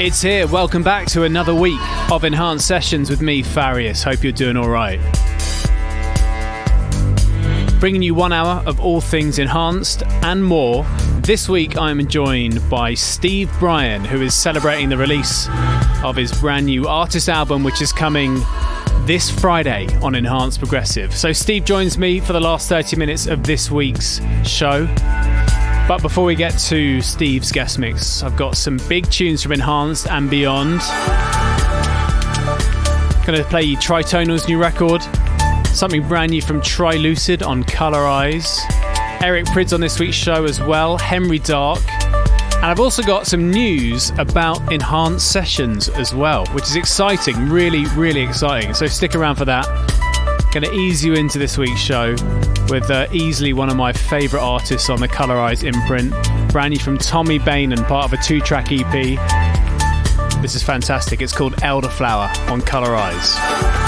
It's here. Welcome back to another week of Enhanced Sessions with me, Farius. Hope you're doing all right. Bringing you one hour of all things enhanced and more. This week I'm joined by Steve Brian, who is celebrating the release of his brand new artist album, which is coming this Friday on Enhanced Progressive. So, Steve joins me for the last 30 minutes of this week's show. But before we get to Steve's guest mix, I've got some big tunes from Enhanced and beyond. Gonna play Tritonal's new record, something brand new from Trilucid on Colorize, Eric Prydz on this week's show as well, Henry Dark, and I've also got some news about Enhanced Sessions as well, which is exciting, really, really exciting. So stick around for that. Going to ease you into this week's show with uh, easily one of my favourite artists on the Colorize imprint, brand from Tommy Bain and part of a two track EP. This is fantastic. It's called Elderflower on Colorize.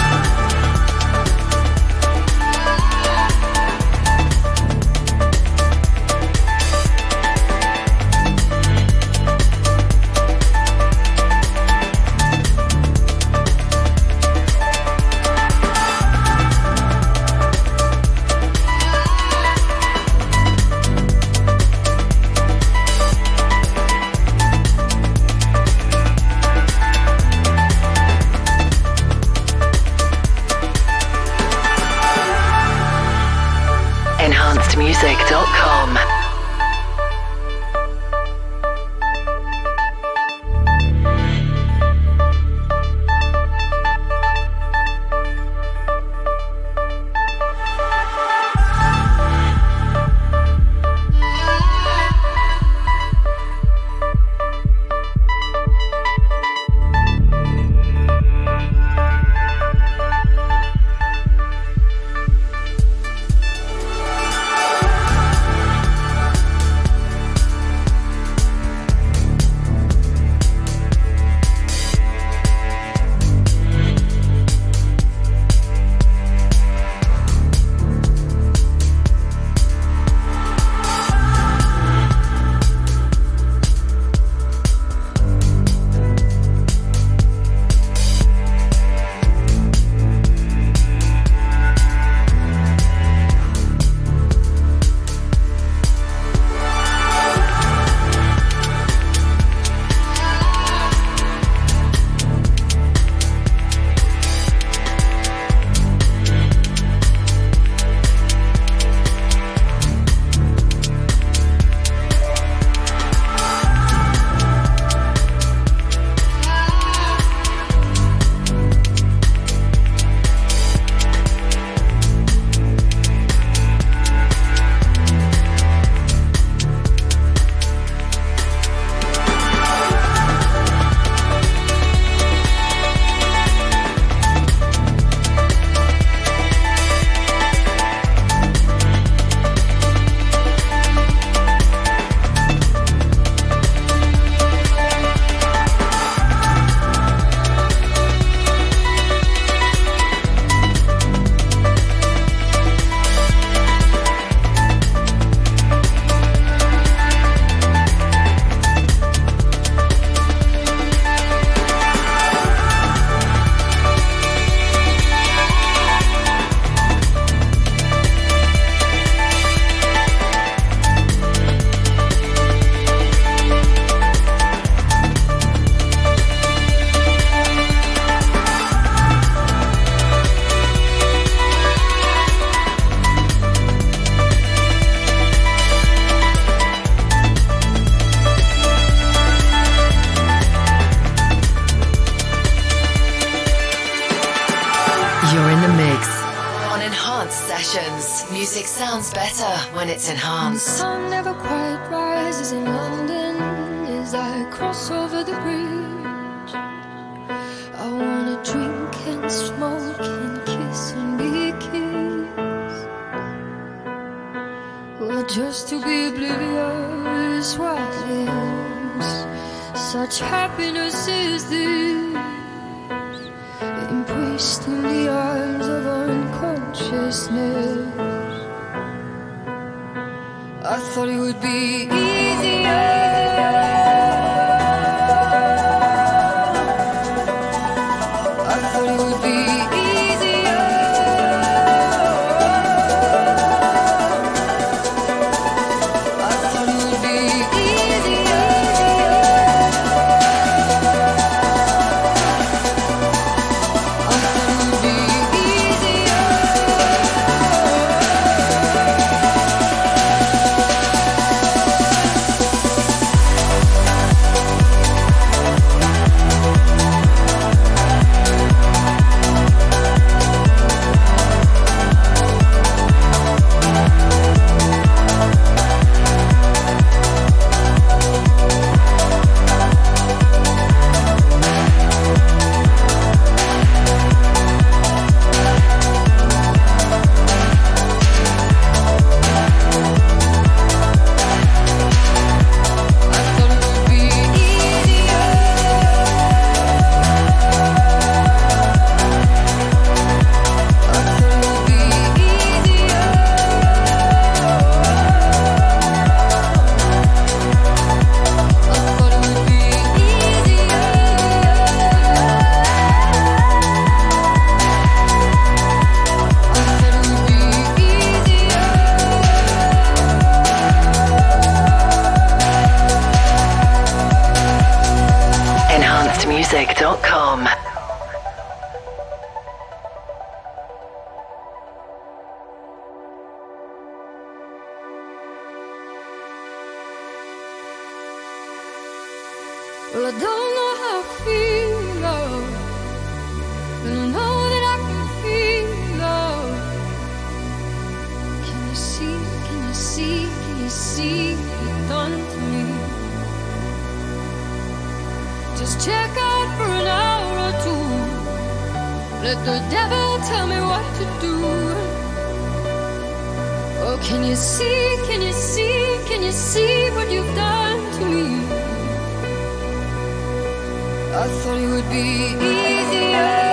Can you see, can you see, can you see what you've done to me? I thought it would be easier.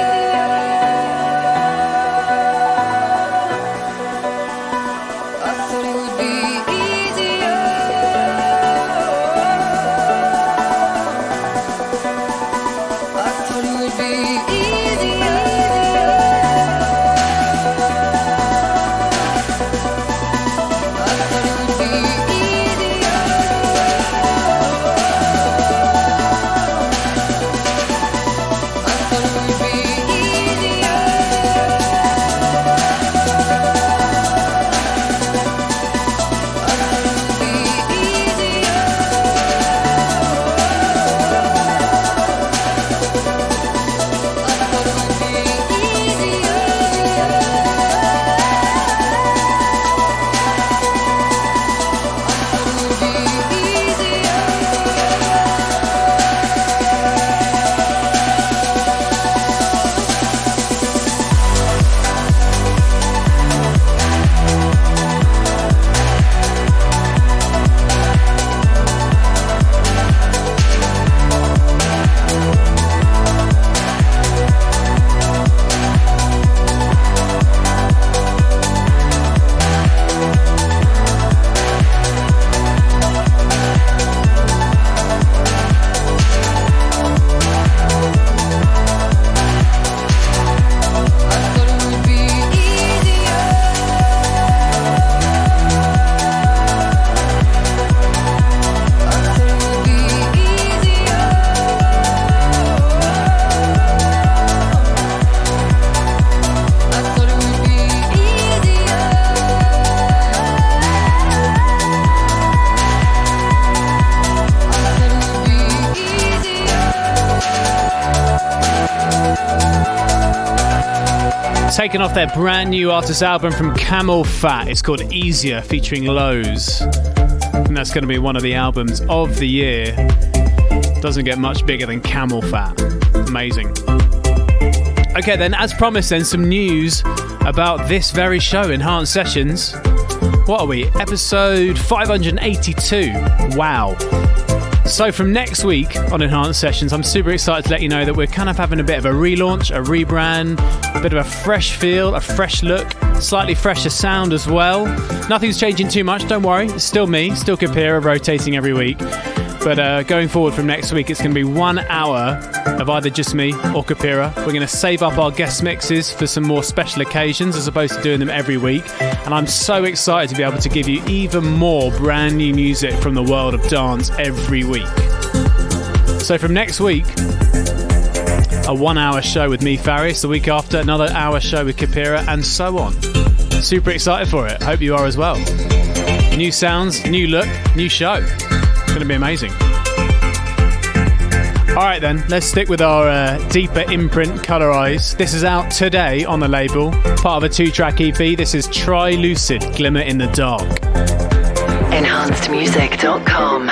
Taken off their brand new artist album from CamelPhat. It's called Easier, featuring Lowes. And that's going to be one of the albums of the year. Doesn't get much bigger than CamelPhat. Amazing. Okay, then, as promised, then some news about this very show, Enhanced Sessions. What are we? Episode 582. Wow. So, from next week on Enhanced Sessions, I'm super excited to let you know that we're kind of having a bit of a relaunch, a rebrand, a bit of a fresh feel, a fresh look, slightly fresher sound as well. Nothing's changing too much, don't worry. It's still me, still Kapira, rotating every week. But uh, going forward from next week, it's going to be one hour of either just me or Kapira. We're going to save up our guest mixes for some more special occasions as opposed to doing them every week. And I'm so excited to be able to give you even more brand new music from the world of dance every week. So from next week, a one hour show with me, Farius. The week after, another hour show with Kapira, and so on. Super excited for it. Hope you are as well. New sounds, new look, new show going to be amazing. All right, then, let's stick with our uh, deeper imprint, Colorize. This is out today on the label, part of a two track EP. This is Trilucid Glimmer in the Dark. Enhancedmusic.com.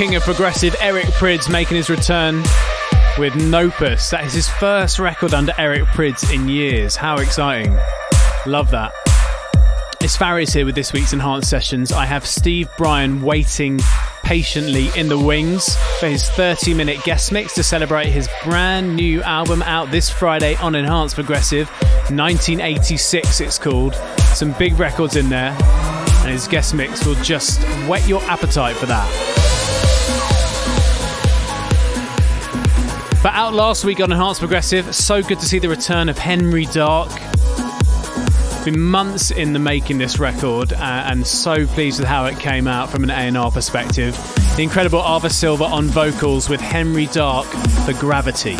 king of progressive Eric Prydz making his return with Nopus. That is his first record under Eric Prydz in years. How exciting! Love that. It's Farius here with this week's Enhanced Sessions. I have Steve Brian waiting patiently in the wings for his 30 minute guest mix to celebrate his brand new album out this Friday on Enhanced Progressive. 1986, it's called. Some big records in there, and his guest mix will just whet your appetite for that. But out last week on Enhanced Progressive, so good to see the return of Henry Dark. Been months in the making this record, uh, and so pleased with how it came out from an A&R perspective. The incredible Arva Silva on vocals with Henry Dark for Gravity.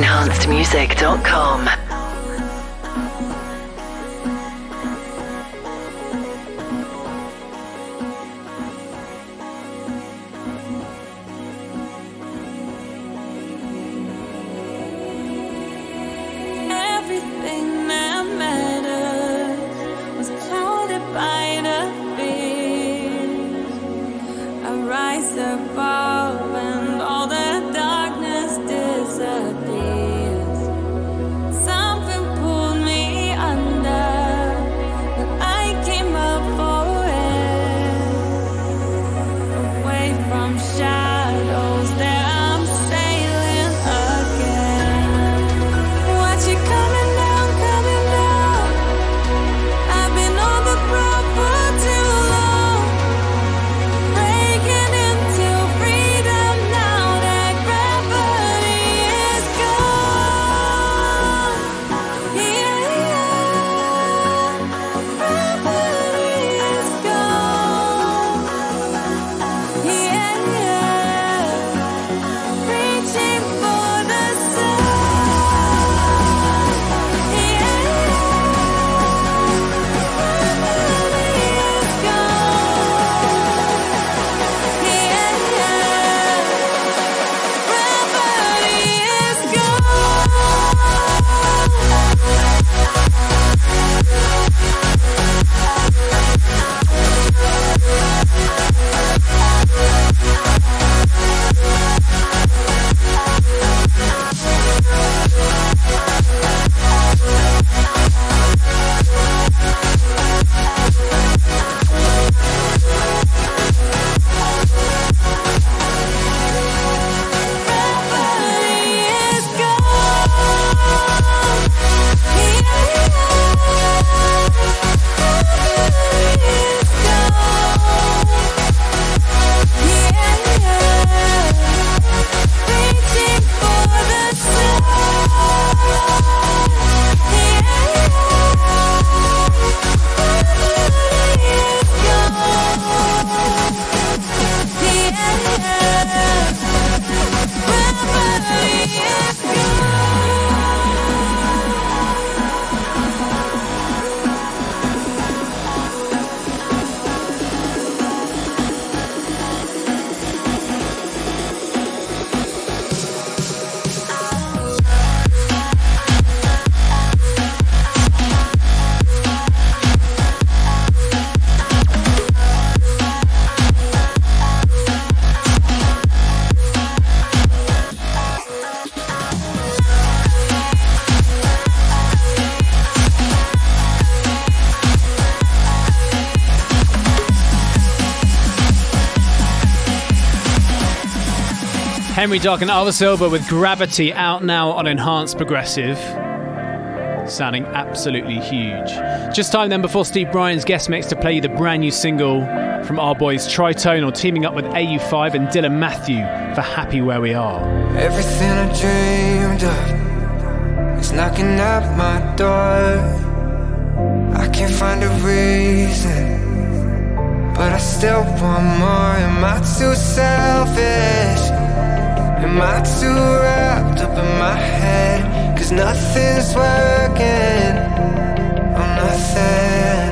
Rise Henry Dark and Alva Silva with Gravity out now on Enhanced Progressive. Sounding absolutely huge. Just time then before Steve Brian's guest mix to play you the brand new single from our boys Tritonal teaming up with AU5 and Dylan Matthew for Happy Where We Are. Everything I dreamed of is knocking at my door. I can't find a reason, but I still want more. Am I too selfish? Am I too wrapped up in my head? Cause nothing's working. Oh, nothing.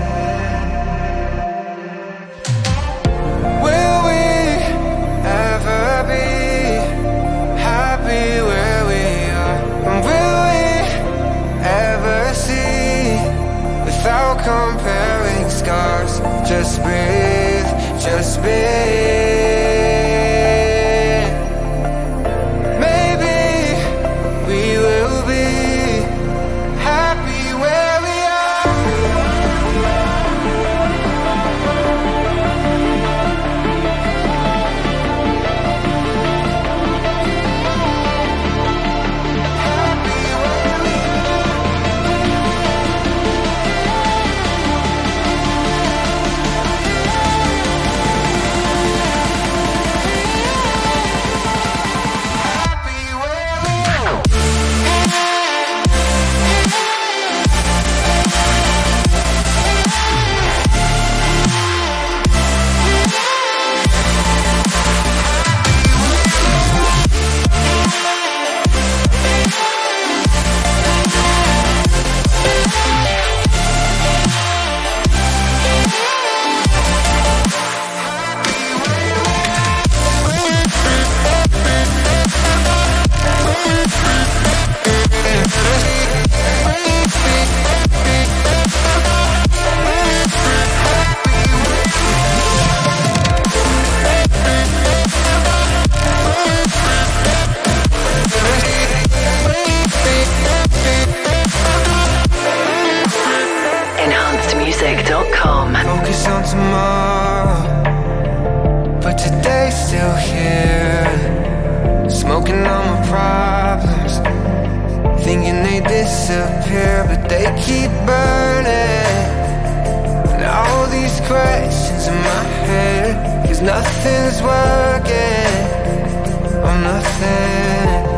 Will we ever be happy where we are? And will we ever see without comparing scars? Just breathe, just breathe. All my problems, thinking they disappear, but they keep burning. And all these questions in my head, cause nothing's working. Oh, nothing.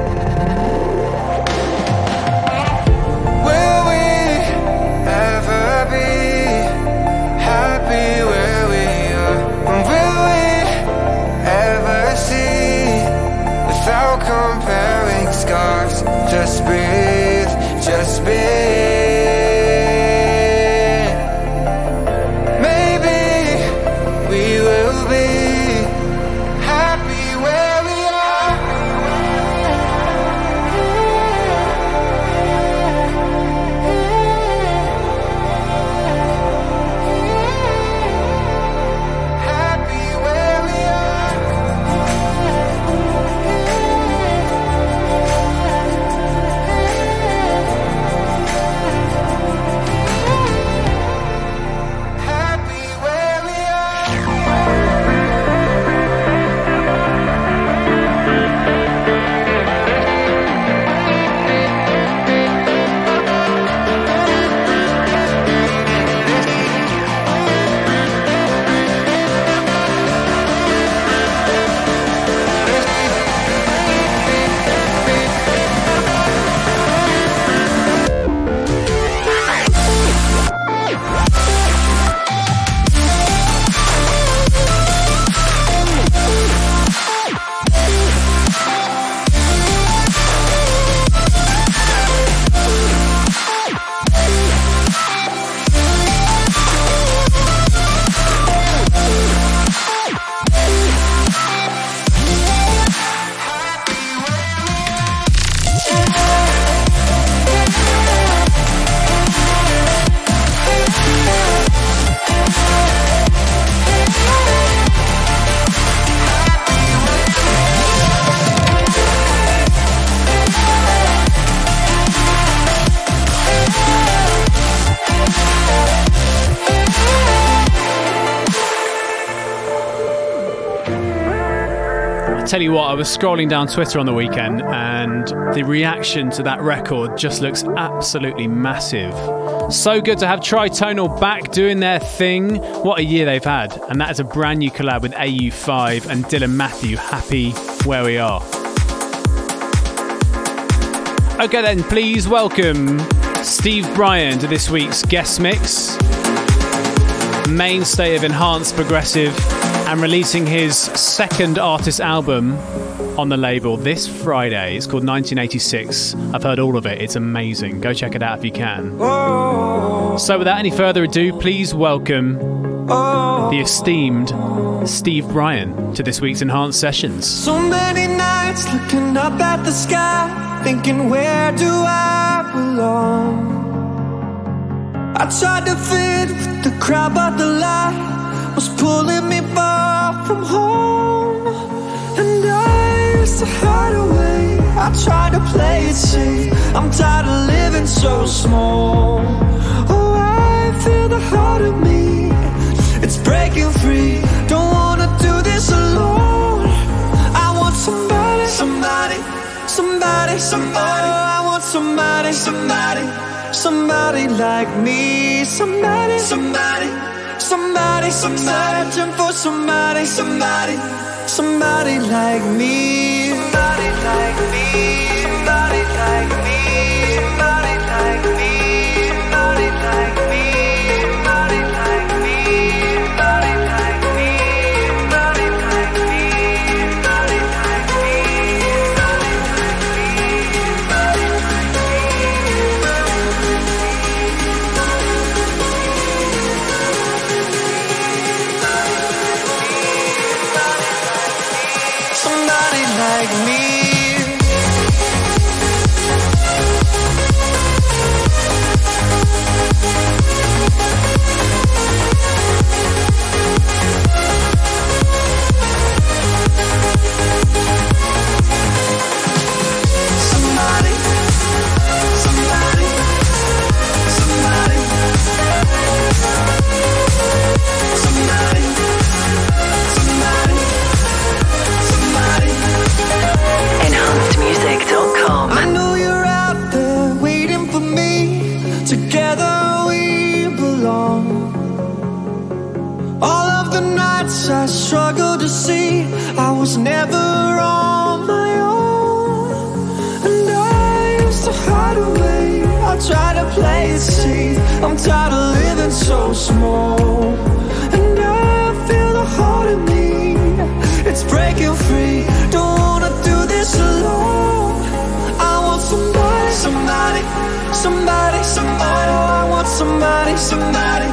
Just you what, I was scrolling down Twitter on the weekend and the reaction to that record just looks absolutely massive. So good to have Tritonal back doing their thing. What a year they've had. And that is a brand new collab with AU5 and Dylan Matthew. Happy where we are. Okay, then, please welcome Steve Brian to this week's guest mix. Mainstay of Enhanced Progressive and releasing his second artist album on the label this Friday. It's called 1986. I've heard all of it, it's amazing. Go check it out if you can. So, without any further ado, please welcome the esteemed Steve Brian to this week's Enhanced Sessions. So many nights looking up at the sky, thinking, where do I belong? I tried to fit with the crowd, but the light was pulling me far from home. And I used to hide away. I tried to play it safe. I'm tired of living so small. Oh, I feel the heart of me. It's breaking free. Don't wanna do this alone. I want somebody, somebody, somebody, somebody. Oh, I want somebody, somebody, somebody like me. Somebody, somebody, somebody, somebody. Searching for somebody, somebody, somebody like me. Somebody like me. Somebody like me. Somebody like was never on my own. And I used to hide away. I try to play it safe. I'm tired of living so small. And I feel the heart in me. It's breaking free. Don't wanna do this alone. I want somebody, somebody, somebody, somebody. Oh, I want somebody, somebody,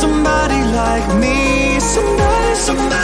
somebody like me. Somebody, somebody, somebody,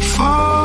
so far.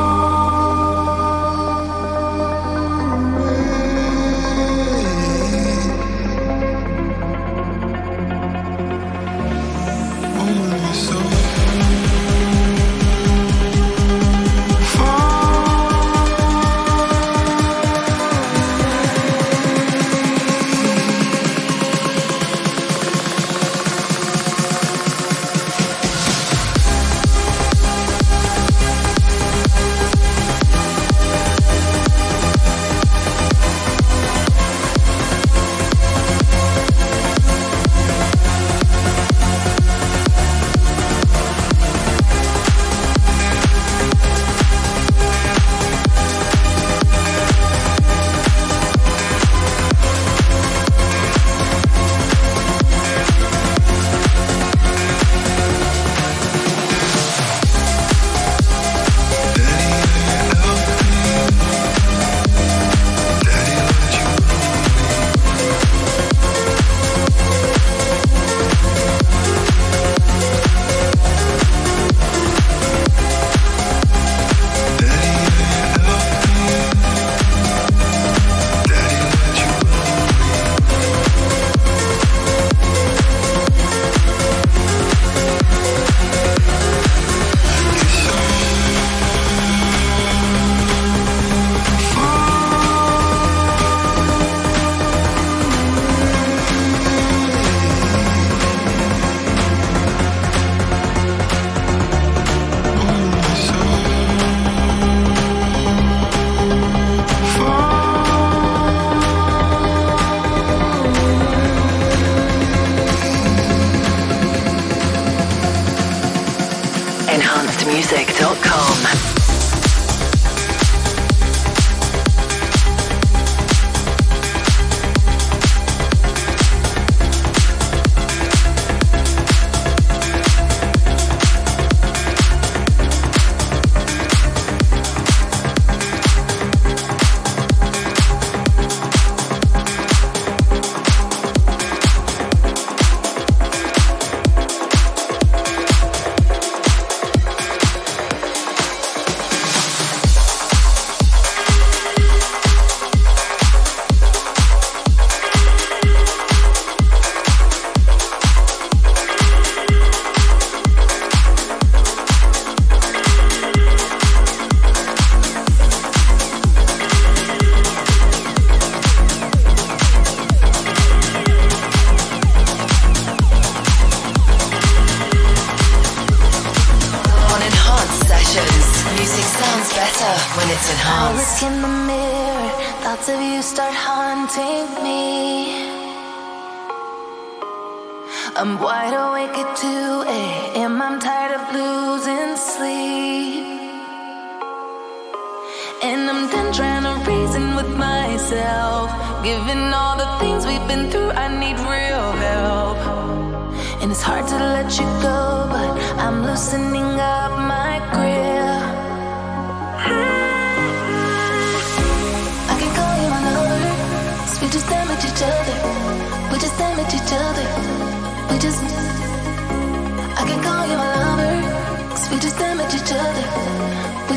You,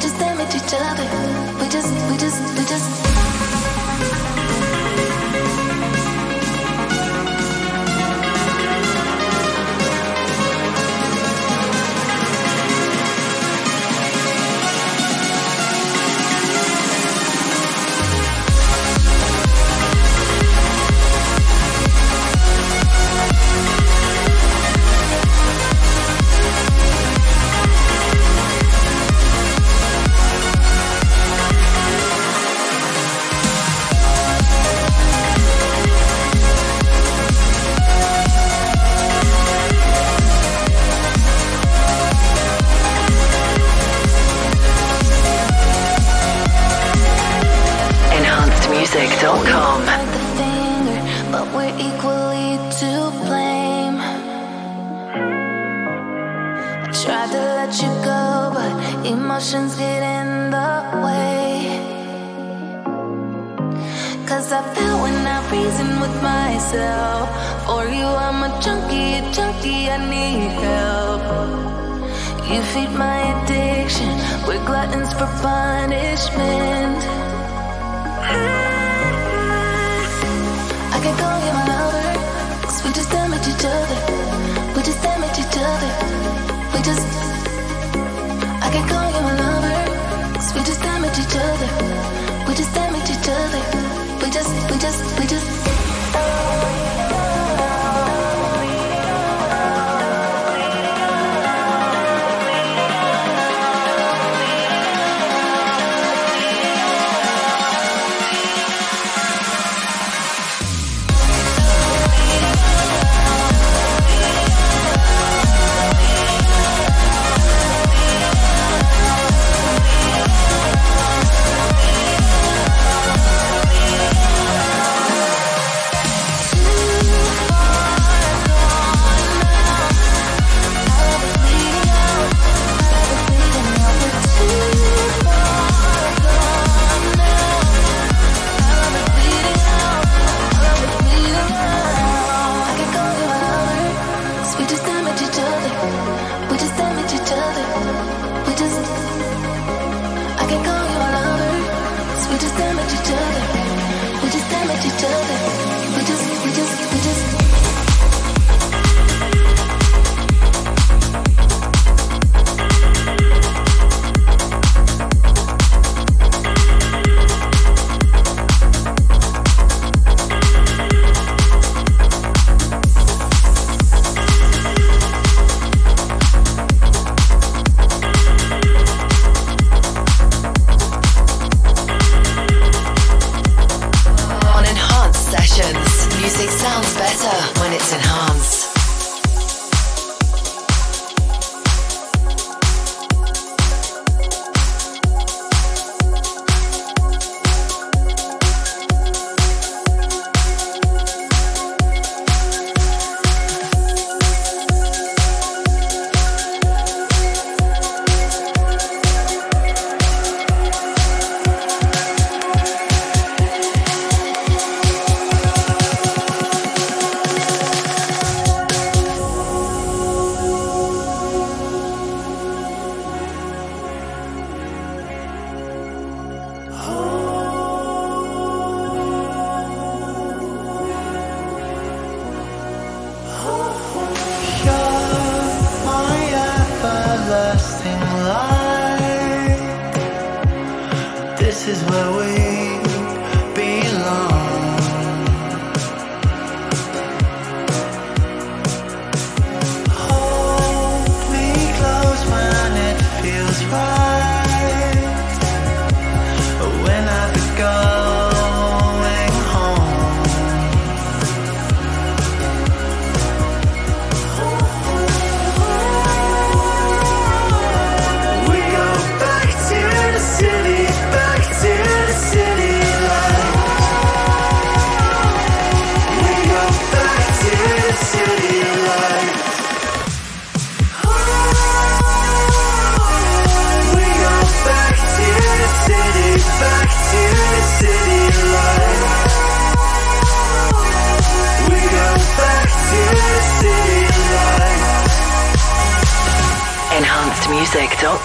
I'm a junkie, a junkie, I need help.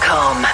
Enhancedmusic.com.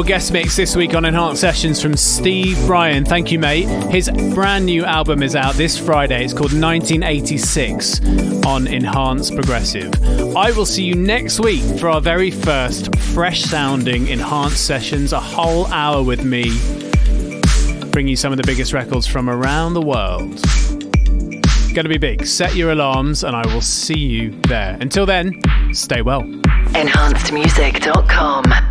incredible guest mix this week on Enhanced Sessions from Steve Brian. Thank you, mate. His brand new album is out this Friday. It's called 1986 on Enhanced Progressive. I will see you next week for our very first fresh sounding Enhanced Sessions, a whole hour with me, bringing you some of the biggest records from around the world. Going to be big. Set your alarms, and I will see you there. Until then, stay well. EnhancedMusic.com